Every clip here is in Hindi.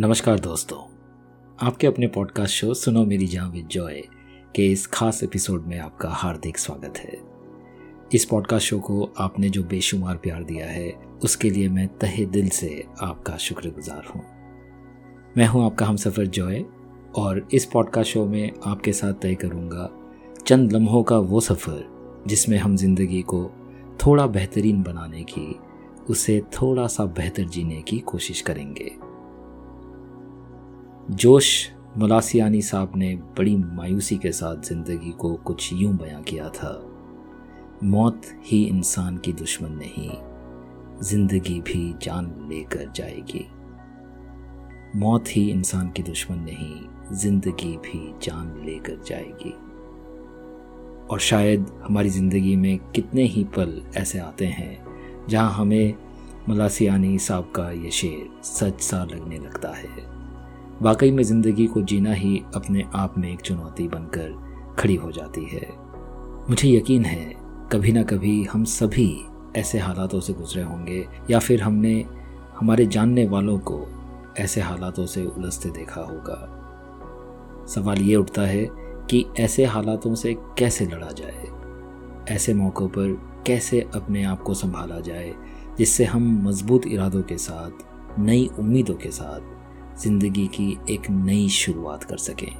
नमस्कार दोस्तों, आपके अपने पॉडकास्ट शो सुनो मेरी जहाँ विद जॉय के इस खास एपिसोड में आपका हार्दिक स्वागत है। इस पॉडकास्ट शो को आपने जो बेशुमार प्यार दिया है, उसके लिए मैं तहे दिल से आपका शुक्रगुजार हूँ। मैं हूँ आपका हम सफ़र जॉय और इस पॉडकास्ट शो में आपके साथ तय करूँगा चंद लम्हों का वो सफ़र जिसमें हम ज़िंदगी को थोड़ा बेहतरीन बनाने की, उसे थोड़ा सा बेहतर जीने की कोशिश करेंगे। जोश मुलासियानी साहब ने बड़ी मायूसी के साथ ज़िंदगी को कुछ यूँ बयां किया था। मौत ही इंसान की दुश्मन नहीं, ज़िंदगी भी जान लेकर जाएगी। मौत ही इंसान की दुश्मन नहीं, ज़िंदगी भी जान लेकर जाएगी। और शायद हमारी ज़िंदगी में कितने ही पल ऐसे आते हैं, जहाँ हमें मलासियानी साहब का ये शेर सच सा लगने लगता है। वाकई में ज़िंदगी को जीना ही अपने आप में एक चुनौती बनकर खड़ी हो जाती है। मुझे यकीन है, कभी ना कभी हम सभी ऐसे हालातों से गुजरे होंगे, या फिर हमने, हमारे जानने वालों को ऐसे हालातों से उलझते देखा होगा। सवाल ये उठता है कि ऐसे हालातों से कैसे लड़ा जाए? ऐसे मौक़ों पर कैसे अपने आप को संभाला जाए, जिससे हम मज़बूत इरादों के साथ, नई उम्मीदों के साथ ज़िंदगी की एक नई शुरुआत कर सकें।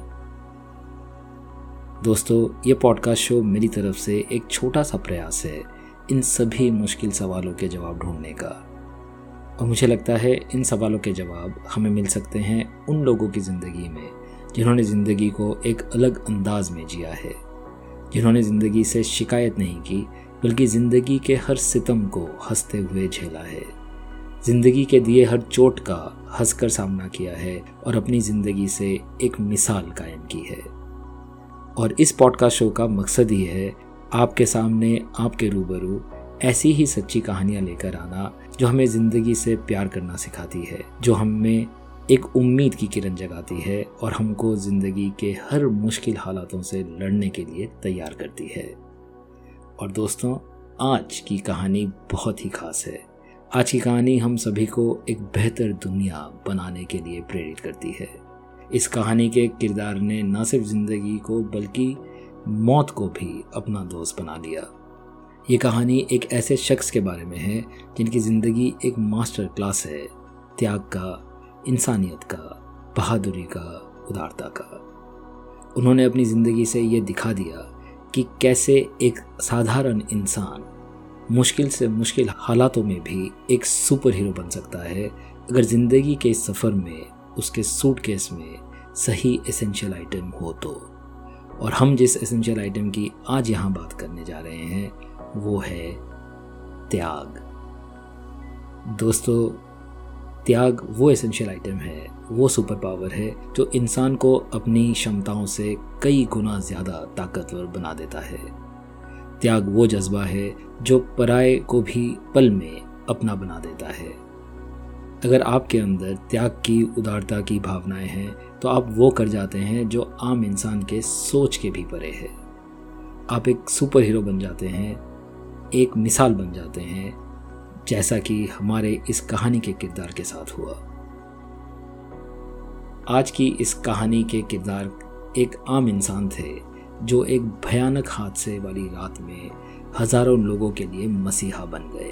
दोस्तों, ये पॉडकास्ट शो मेरी तरफ़ से एक छोटा सा प्रयास है इन सभी मुश्किल सवालों के जवाब ढूँढने का। और मुझे लगता है इन सवालों के जवाब हमें मिल सकते हैं उन लोगों की ज़िंदगी में जिन्होंने ज़िंदगी को एक अलग अंदाज में जिया है। जिन्होंने ज़िंदगी से शिकायत नहीं की, बल्कि ज़िंदगी के हर सितम को हँसते हुए झेला है। ज़िंदगी के दिए हर चोट का हंसकर सामना किया है और अपनी ज़िंदगी से एक मिसाल कायम की है। और इस पॉडकास्ट शो का मकसद ही है, आपके सामने, आपके रूबरू ऐसी ही सच्ची कहानियाँ लेकर आना जो हमें ज़िंदगी से प्यार करना सिखाती है, जो हमें एक उम्मीद की किरण जगाती है और हमको ज़िंदगी के हर मुश्किल हालातों से लड़ने के लिए तैयार करती है। और दोस्तों, आज की कहानी बहुत ही खास है। आज की कहानी हम सभी को एक बेहतर दुनिया बनाने के लिए प्रेरित करती है। इस कहानी के किरदार ने न सिर्फ़ ज़िंदगी को, बल्कि मौत को भी अपना दोस्त बना लिया। ये कहानी एक ऐसे शख्स के बारे में है, जिनकी ज़िंदगी एक मास्टर क्लास है, त्याग का, इंसानियत का, बहादुरी का, उदारता का। उन्होंने अपनी ज़िंदगी से ये दिखा दिया कि कैसे एक साधारण इंसान मुश्किल से मुश्किल हालातों में भी एक सुपर हीरो बन सकता है। अगर ज़िंदगी के सफ़र में उसके सूटकेस में सही एसेंशियल आइटम हो तो। और हम जिस एसेंशियल आइटम की आज यहाँ बात करने जा रहे हैं, वो है त्याग। दोस्तों, त्याग वो एसेंशियल आइटम है, वो सुपर पावर है, जो इंसान को अपनी क्षमताओं से कई गुना ज़्यादा ताकतवर बना देता है। त्याग वो जज्बा है जो पराये को भी पल में अपना बना देता है। अगर आपके अंदर त्याग की उदारता की भावनाएँ हैं तो आप वो कर जाते हैं जो आम इंसान के सोच के भी परे है। आप एक सुपर हीरो बन जाते हैं, एक मिसाल बन जाते हैं, जैसा कि हमारे इस कहानी के किरदार के साथ हुआ। आज की इस कहानी के किरदार एक आम इंसान थे। जो एक भयानक हादसे वाली रात में हज़ारों लोगों के लिए मसीहा बन गए।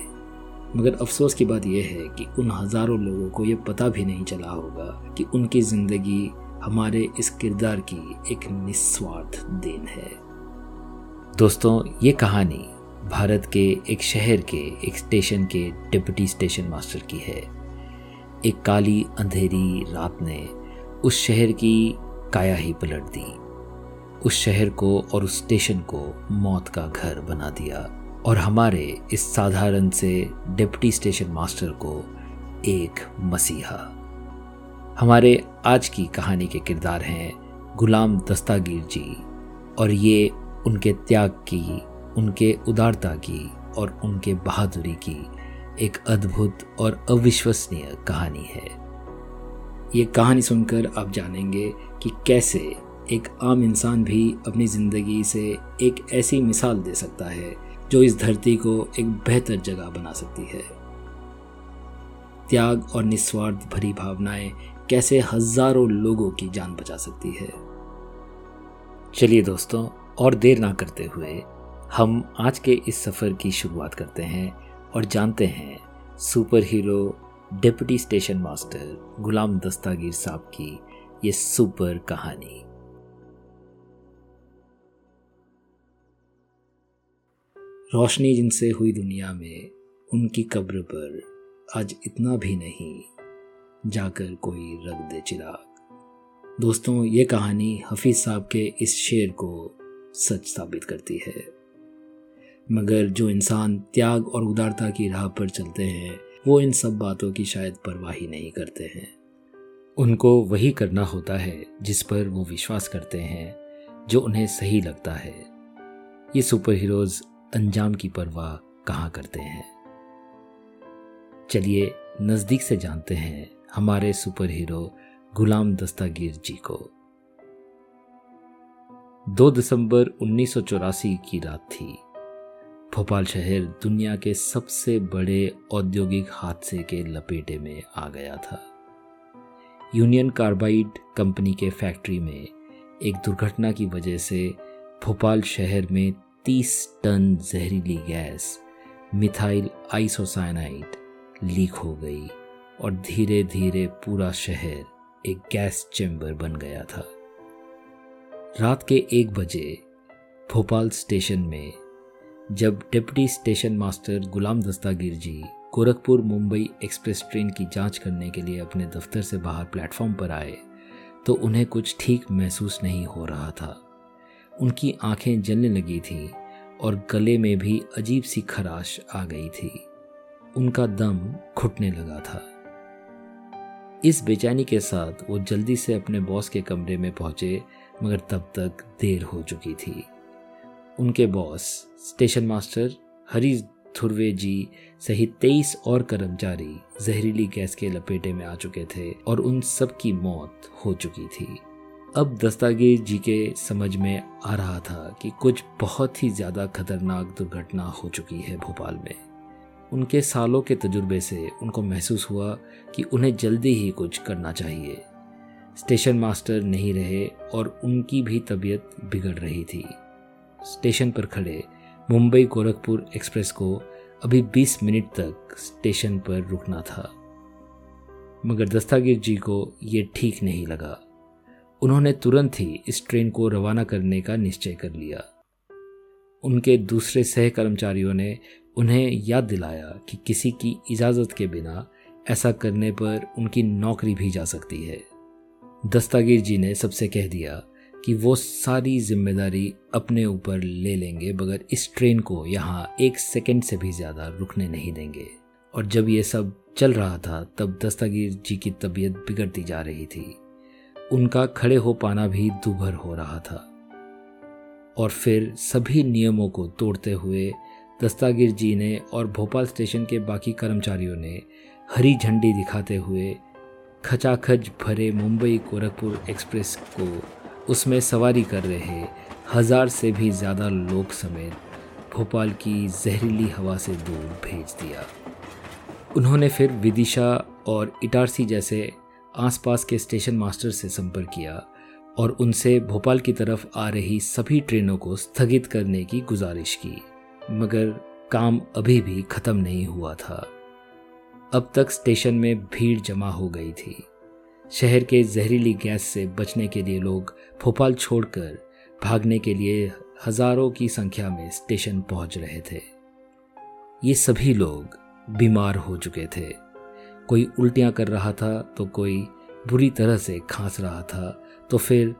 मगर अफसोस की बात यह है कि उन हज़ारों लोगों को ये पता भी नहीं चला होगा कि उनकी ज़िंदगी हमारे इस किरदार की एक निस्वार्थ देन है। दोस्तों, ये कहानी भारत के एक शहर के एक स्टेशन के डिप्टी स्टेशन मास्टर की है। एक काली अंधेरी रात ने उस शहर की काया ही पलट दी। उस शहर को और उस स्टेशन को मौत का घर बना दिया और हमारे इस साधारण से डिप्टी स्टेशन मास्टर को एक मसीहा। हमारे आज की कहानी के किरदार हैं गुलाम दस्तागीर जी और ये उनके त्याग की, उनके उदारता की और उनके बहादुरी की एक अद्भुत और अविश्वसनीय कहानी है। ये कहानी सुनकर आप जानेंगे कि कैसे एक आम इंसान भी अपनी ज़िंदगी से एक ऐसी मिसाल दे सकता है, जो इस धरती को एक बेहतर जगह बना सकती है। त्याग और निस्वार्थ भरी भावनाएँ कैसे हज़ारों लोगों की जान बचा सकती है। चलिए दोस्तों, और देर ना करते हुए हम आज के इस सफ़र की शुरुआत करते हैं और जानते हैं super hero deputy station master Ghulam Dastagir Sahab की ये सुपर कहानी। रोशनी जिनसे हुई दुनिया में, उनकी कब्र पर आज इतना भी नहीं जाकर कोई रख दे चिराग। दोस्तों, ये कहानी हफीज साहब के इस शेर को सच साबित करती है। मगर जो इंसान त्याग और उदारता की राह पर चलते हैं, वो इन सब बातों की शायद परवाह ही नहीं करते हैं। उनको वही करना होता है जिस पर वो विश्वास करते हैं, जो उन्हें सही लगता है। ये सुपर हीरोज़ अंजाम की परवाह कहाँ करते हैं? चलिए नज़दीक से जानते हैं हमारे सुपर हीरो गुलाम दस्तागीर जी को। 2 दिसंबर उन्नीस सौ चौरासी की रात थी। भोपाल शहर दुनिया के सबसे बड़े औद्योगिक हादसे के लपेटे में आ गया था। यूनियन कार्बाइड कंपनी के फैक्ट्री में एक दुर्घटना की वजह से भोपाल शहर में तीस टन जहरीली गैस, मिथाइल आइसोसाइनाइड लीक हो गई और धीरे धीरे पूरा शहर एक गैस चैम्बर बन गया था। रात के एक बजे भोपाल स्टेशन में जब deputy station master Ghulam Dastagir ji Gorakhpur Mumbai express train की जाँच करने के लिए अपने दफ्तर से बाहर प्लेटफॉर्म पर आए तो उन्हें कुछ ठीक महसूस नहीं हो रहा था। उनकी आँखें जलने लगी थी और गले में भी अजीब सी खराश आ गई थी। उनका दम घुटने लगा था। इस बेचैनी के साथ वो जल्दी से अपने बॉस के कमरे में पहुँचे, मगर तब तक देर हो चुकी थी। उनके boss, station master Hari Dhurve ji सहित तेईस और कर्मचारी जहरीली गैस के लपेटे में आ चुके थे और उन सब की मौत हो चुकी थी। अब दस्तागीर जी के समझ में आ रहा था कि कुछ बहुत ही ज़्यादा खतरनाक दुर्घटना हो चुकी है भोपाल में। उनके सालों के तजुर्बे से उनको महसूस हुआ कि उन्हें जल्दी ही कुछ करना चाहिए। स्टेशन मास्टर नहीं रहे और उनकी भी तबीयत बिगड़ रही थी। स्टेशन पर खड़े मुंबई गोरखपुर एक्सप्रेस को अभी 20 मिनट तक स्टेशन पर रुकना था। मगर दस्तागीर जी को ये ठीक नहीं लगा। उन्होंने तुरंत ही इस ट्रेन को रवाना करने का निश्चय कर लिया। उनके दूसरे सह कर्मचारियों ने उन्हें याद दिलाया कि किसी की इजाज़त के बिना ऐसा करने पर उनकी नौकरी भी जा सकती है। दस्तागीर जी ने सबसे कह दिया कि वो सारी ज़िम्मेदारी अपने ऊपर ले लेंगे, मगर इस ट्रेन को यहाँ एक सेकंड से भी ज़्यादा रुकने नहीं देंगे। और जब ये सब चल रहा था, तब दस्तागीर जी की तबीयत बिगड़ती जा रही थी। उनका खड़े हो पाना भी दुभर हो रहा था। और फिर सभी नियमों को तोड़ते हुए दस्तागिर जी ने और भोपाल स्टेशन के बाकी कर्मचारियों ने हरी झंडी दिखाते हुए खचाखच भरे मुंबई गोरखपुर एक्सप्रेस को उसमें सवारी कर रहे हज़ार से भी ज़्यादा लोग समेत भोपाल की जहरीली हवा से दूर भेज दिया। उन्होंने फिर विदिशा और इटारसी जैसे आसपास के स्टेशन मास्टर से संपर्क किया और उनसे भोपाल की तरफ़ आ रही सभी ट्रेनों को स्थगित करने की गुजारिश की। मगर काम अभी भी खत्म नहीं हुआ था। अब तक स्टेशन में भीड़ जमा हो गई थी। शहर के जहरीली गैस से बचने के लिए लोग भोपाल छोड़कर भागने के लिए हज़ारों की संख्या में स्टेशन पहुँच रहे थे। ये सभी लोग बीमार हो चुके थे। कोई उल्टियाँ कर रहा था तो कोई बुरी तरह से खांस रहा था तो फिर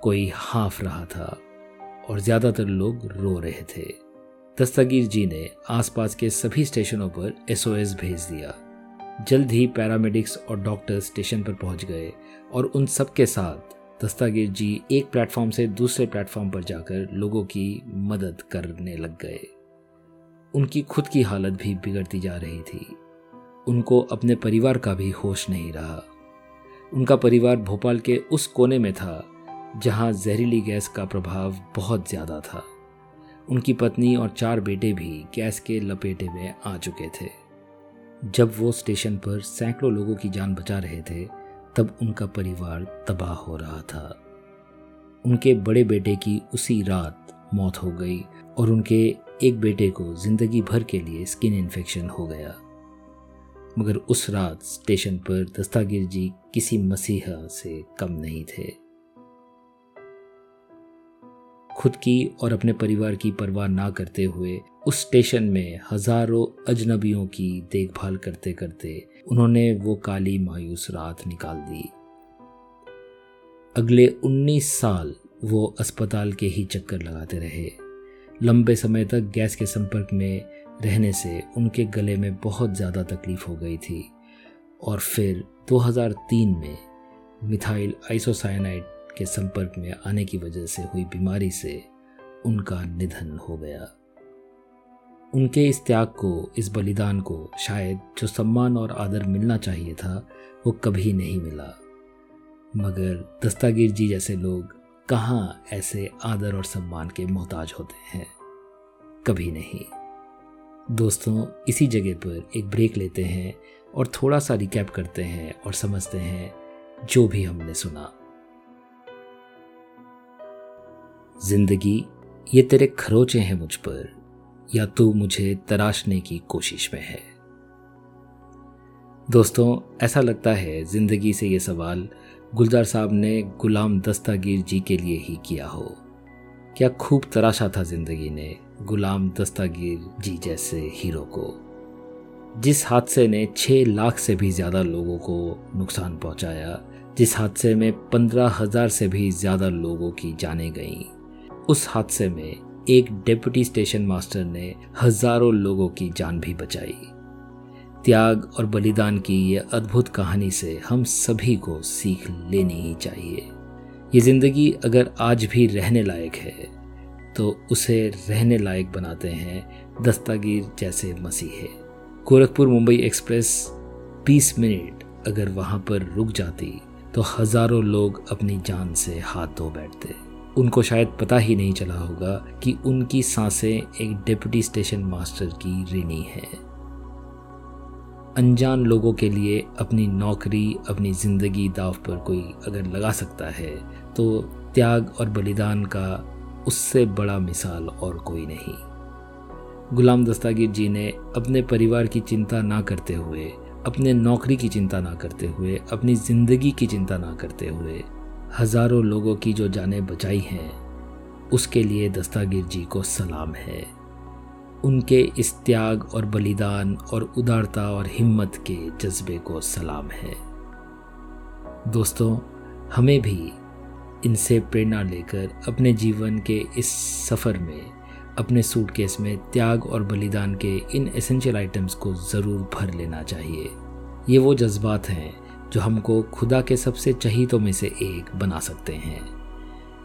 कोई हाँफ रहा था, और ज़्यादातर लोग रो रहे थे। दस्तगीर जी ने आसपास के सभी स्टेशनों पर एसओएस भेज दिया। जल्द ही पैरामेडिक्स और डॉक्टर स्टेशन पर पहुँच गए, और उन सब के साथ दस्तागीर जी एक प्लेटफॉर्म से दूसरे प्लेटफॉर्म पर जाकर लोगों की मदद करने लग गए। उनकी खुद की हालत भी बिगड़ती जा रही थी। उनको अपने परिवार का भी होश नहीं रहा। उनका परिवार भोपाल के उस कोने में था, जहाँ जहरीली गैस का प्रभाव बहुत ज़्यादा था। उनकी पत्नी और चार बेटे भी गैस के लपेटे में आ चुके थे। जब वो स्टेशन पर सैकड़ों लोगों की जान बचा रहे थे, तब उनका परिवार तबाह हो रहा था। उनके बड़े बेटे की उसी रात मौत हो गई और उनके एक बेटे को ज़िंदगी भर के लिए स्किन इन्फेक्शन हो गया। मगर उस रात स्टेशन पर दस्तागिर जी किसी मसीहा से कम नहीं थे। खुद की और अपने परिवार की परवाह ना करते हुए उस स्टेशन में हज़ारों अजनबियों की देखभाल करते करते उन्होंने वो काली मायूस रात निकाल दी। अगले 19 साल वो अस्पताल के ही चक्कर लगाते रहे। लंबे समय तक गैस के संपर्क में रहने से उनके गले में बहुत ज़्यादा तकलीफ़ हो गई थी। और फिर 2003 में मिथाइल आइसोसाइनाइड के संपर्क में आने की वजह से हुई बीमारी से उनका निधन हो गया। उनके इस त्याग को, इस बलिदान को शायद जो सम्मान और आदर मिलना चाहिए था, वो कभी नहीं मिला। मगर दस्तागिर जी जैसे लोग कहाँ ऐसे आदर और सम्मान के मोहताज होते हैं? कभी नहीं। दोस्तों, इसी जगह पर एक ब्रेक लेते हैं और थोड़ा सा रिकैप करते हैं और समझते हैं जो भी हमने सुना। ज़िंदगी, ये तेरे खरोचे हैं मुझ पर, या तू मुझे तराशने की कोशिश में है? दोस्तों, ऐसा लगता है ज़िंदगी से ये सवाल गुलजार साहब ने गुलाम दस्तागीर जी के लिए ही किया हो। क्या खूब तराशा था ज़िंदगी ने गुलाम दस्तागीर जी जैसे हीरो को, जिस हादसे ने छः लाख से भी ज़्यादा लोगों को नुकसान पहुँचाया, जिस हादसे में पंद्रह हज़ार से भी ज़्यादा लोगों की जाने गईं। उस हादसे में एक डेप्यूटी स्टेशन मास्टर ने हज़ारों लोगों की जान भी बचाई। त्याग और बलिदान की यह अद्भुत कहानी से हम सभी को सीख लेनी ही चाहिए। ये ज़िंदगी अगर आज भी रहने लायक है तो उसे रहने लायक बनाते हैं दस्तागीर जैसे मसीहे गोरखपुर मुंबई एक्सप्रेस 20 मिनट अगर वहाँ पर रुक जाती तो हज़ारों लोग अपनी जान से हाथ धो बैठते। उनको शायद पता ही नहीं चला होगा कि उनकी साँसें एक डिप्टी स्टेशन मास्टर की ऋणी है। अनजान लोगों के लिए अपनी नौकरी, अपनी ज़िंदगी दाव पर कोई अगर लगा सकता है तो त्याग और बलिदान का उससे बड़ा मिसाल और कोई नहीं। गुलाम दस्तागिर जी ने अपने परिवार की चिंता ना करते हुए, अपने नौकरी की चिंता ना करते हुए, अपनी ज़िंदगी की चिंता ना करते हुए हज़ारों लोगों की जो जानें बचाई हैं, उसके लिए दस्तागिर जी को सलाम है। उनके इस त्याग और बलिदान और उदारता और हिम्मत के जज्बे को सलाम है। दोस्तों, हमें भी इनसे प्रेरणा लेकर अपने जीवन के इस सफ़र में, अपने सूटकेस में त्याग और बलिदान के इन एसेंशियल आइटम्स को ज़रूर भर लेना चाहिए। ये वो जज्बात हैं जो हमको खुदा के सबसे चहीतों में से एक बना सकते हैं।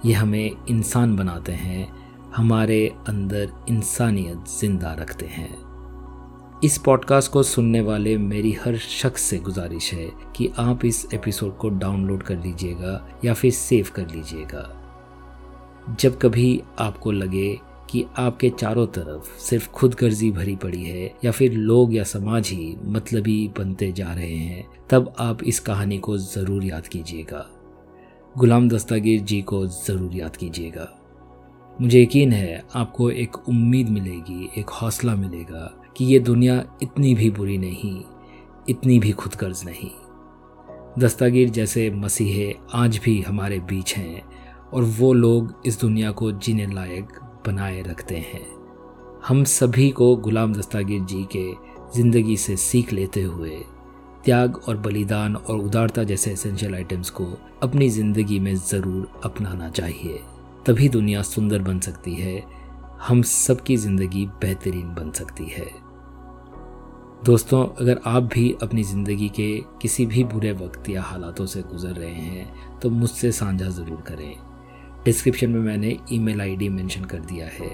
ये हमें इंसान बनाते हैं हमारे अंदर इंसानियत ज़िंदा रखते हैं। इस पॉडकास्ट को सुनने वाले मेरी हर शख्स से गुजारिश है कि आप इस एपिसोड को डाउनलोड कर लीजिएगा या फिर सेव कर लीजिएगा। जब कभी आपको लगे कि आपके चारों तरफ़ सिर्फ़ खुद गर्जी भरी पड़ी है या फिर लोग या समाज ही मतलबी बनते जा रहे हैं, तब आप इस कहानी को ज़रूर याद कीजिएगा। गुलाम दस्तागिर जी को ज़रूर याद कीजिएगा। मुझे यकीन है, आपको एक उम्मीद मिलेगी, एक हौसला मिलेगा कि ये दुनिया इतनी भी बुरी नहीं, इतनी भी खुदगर्ज नहीं। दस्तागिर जैसे मसीहे आज भी हमारे बीच हैं और वो लोग इस दुनिया को जीने लायक बनाए रखते हैं। हम सभी को गुलाम दस्तागिर जी के ज़िंदगी से सीख लेते हुए त्याग और बलिदान और उदारता जैसे एसेंशियल आइटम्स को अपनी ज़िंदगी में ज़रूर अपनाना चाहिए। तभी दुनिया सुंदर बन सकती है। हम सबकी ज़िंदगी बेहतरीन बन सकती है। दोस्तों, अगर आप भी अपनी ज़िंदगी के किसी भी बुरे वक्त या हालातों से गुजर रहे हैं तो मुझसे साझा ज़रूर करें। डिस्क्रिप्शन में मैंने ईमेल आईडी मेंशन कर दिया है।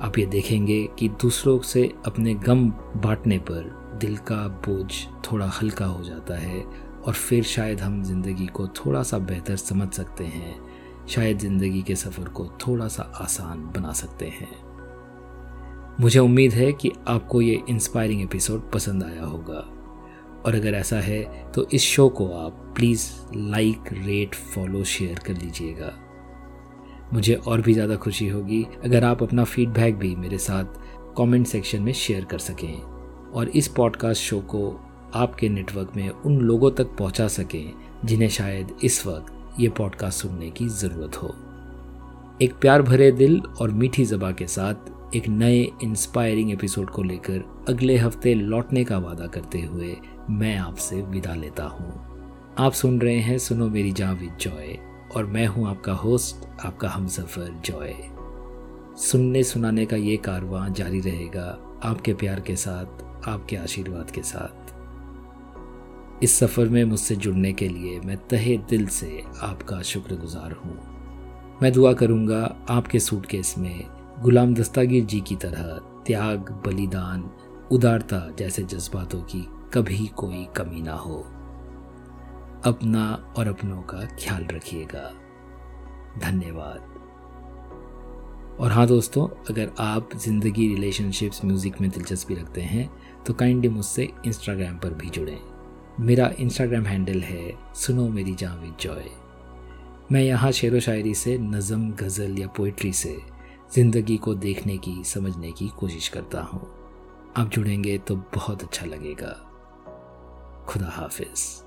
आप ये देखेंगे कि दूसरों से अपने गम बांटने पर दिल का बोझ थोड़ा हल्का हो जाता है और फिर शायद हम ज़िंदगी को थोड़ा सा बेहतर समझ सकते हैं। शायद ज़िंदगी के सफ़र को थोड़ा सा आसान बना सकते हैं। मुझे उम्मीद है कि आपको ये इंस्पायरिंग एपिसोड पसंद आया होगा। और अगर ऐसा है तो इस शो को आप please like rate follow share कर लीजिएगा। मुझे और भी ज़्यादा खुशी होगी अगर आप अपना फीडबैक भी मेरे साथ कमेंट सेक्शन में शेयर कर सकें। और इस पॉडकास्ट शो को आपके नेटवर्क में उन लोगों तक पहुँचा सकें जिन्हें शायद इस वक्त ये पॉडकास्ट सुनने की ज़रूरत हो। एक प्यार भरे दिल और मीठी जबा के साथ एक नए इंस्पायरिंग एपिसोड को लेकर अगले हफ़्ते लौटने का वादा करते हुए मैं आपसे विदा लेता हूँ। आप सुन रहे हैं सुनो मेरी जहाँ विद जॉय और मैं हूँ आपका होस्ट आपका हम सफ़र जॉय। सुनने सुनाने का ये कारवां जारी रहेगा आपके प्यार के साथ, आपके आशीर्वाद के साथ। इस सफ़र में मुझसे जुड़ने के लिए मैं तहे दिल से आपका शुक्रगुजार हूँ। मैं दुआ करूँगा आपके सूटकेस में गुलाम दस्तागिर जी की तरह त्याग, बलिदान, उदारता जैसे जज्बातों की कभी कोई कमी ना हो। अपना और अपनों का ख्याल रखिएगा। धन्यवाद। और हाँ दोस्तों, अगर आप ज़िंदगी रिलेशनशिप्स म्यूज़िक में दिलचस्पी रखते हैं तो काइंडली मुझसे इंस्टाग्राम पर भी जुड़ें। मेरा इंस्टाग्राम हैंडल है सुनो मेरी जावी जॉय। मैं यहाँ शेर व शायरी से, नज़म, गज़ल या पोइट्री से ज़िंदगी को देखने की, समझने की कोशिश करता हूँ। आप जुड़ेंगे तो बहुत अच्छा लगेगा। खुदा हाफिज़।